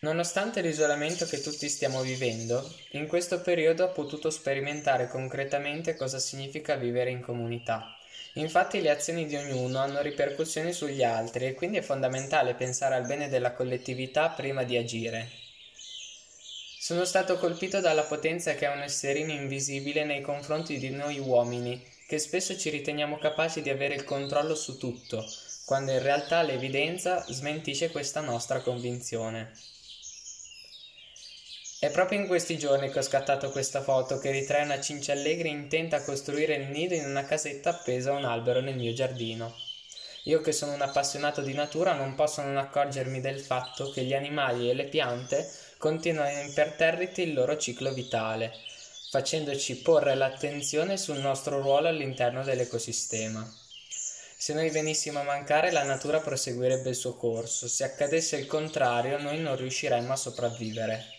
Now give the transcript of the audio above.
Nonostante l'isolamento che tutti stiamo vivendo, in questo periodo ho potuto sperimentare concretamente cosa significa vivere in comunità. Infatti le azioni di ognuno hanno ripercussioni sugli altri e quindi è fondamentale pensare al bene della collettività prima di agire. Sono stato colpito dalla potenza che ha un esserino invisibile nei confronti di noi uomini, che spesso ci riteniamo capaci di avere il controllo su tutto, quando in realtà l'evidenza smentisce questa nostra convinzione. È proprio in questi giorni che ho scattato questa foto che ritrae una cinciallegre intenta a costruire il nido in una casetta appesa a un albero nel mio giardino. Io che sono un appassionato di natura non posso non accorgermi del fatto che gli animali e le piante continuano imperterriti il loro ciclo vitale, facendoci porre l'attenzione sul nostro ruolo all'interno dell'ecosistema. Se noi venissimo a mancare, la natura proseguirebbe il suo corso, se accadesse il contrario, noi non riusciremmo a sopravvivere.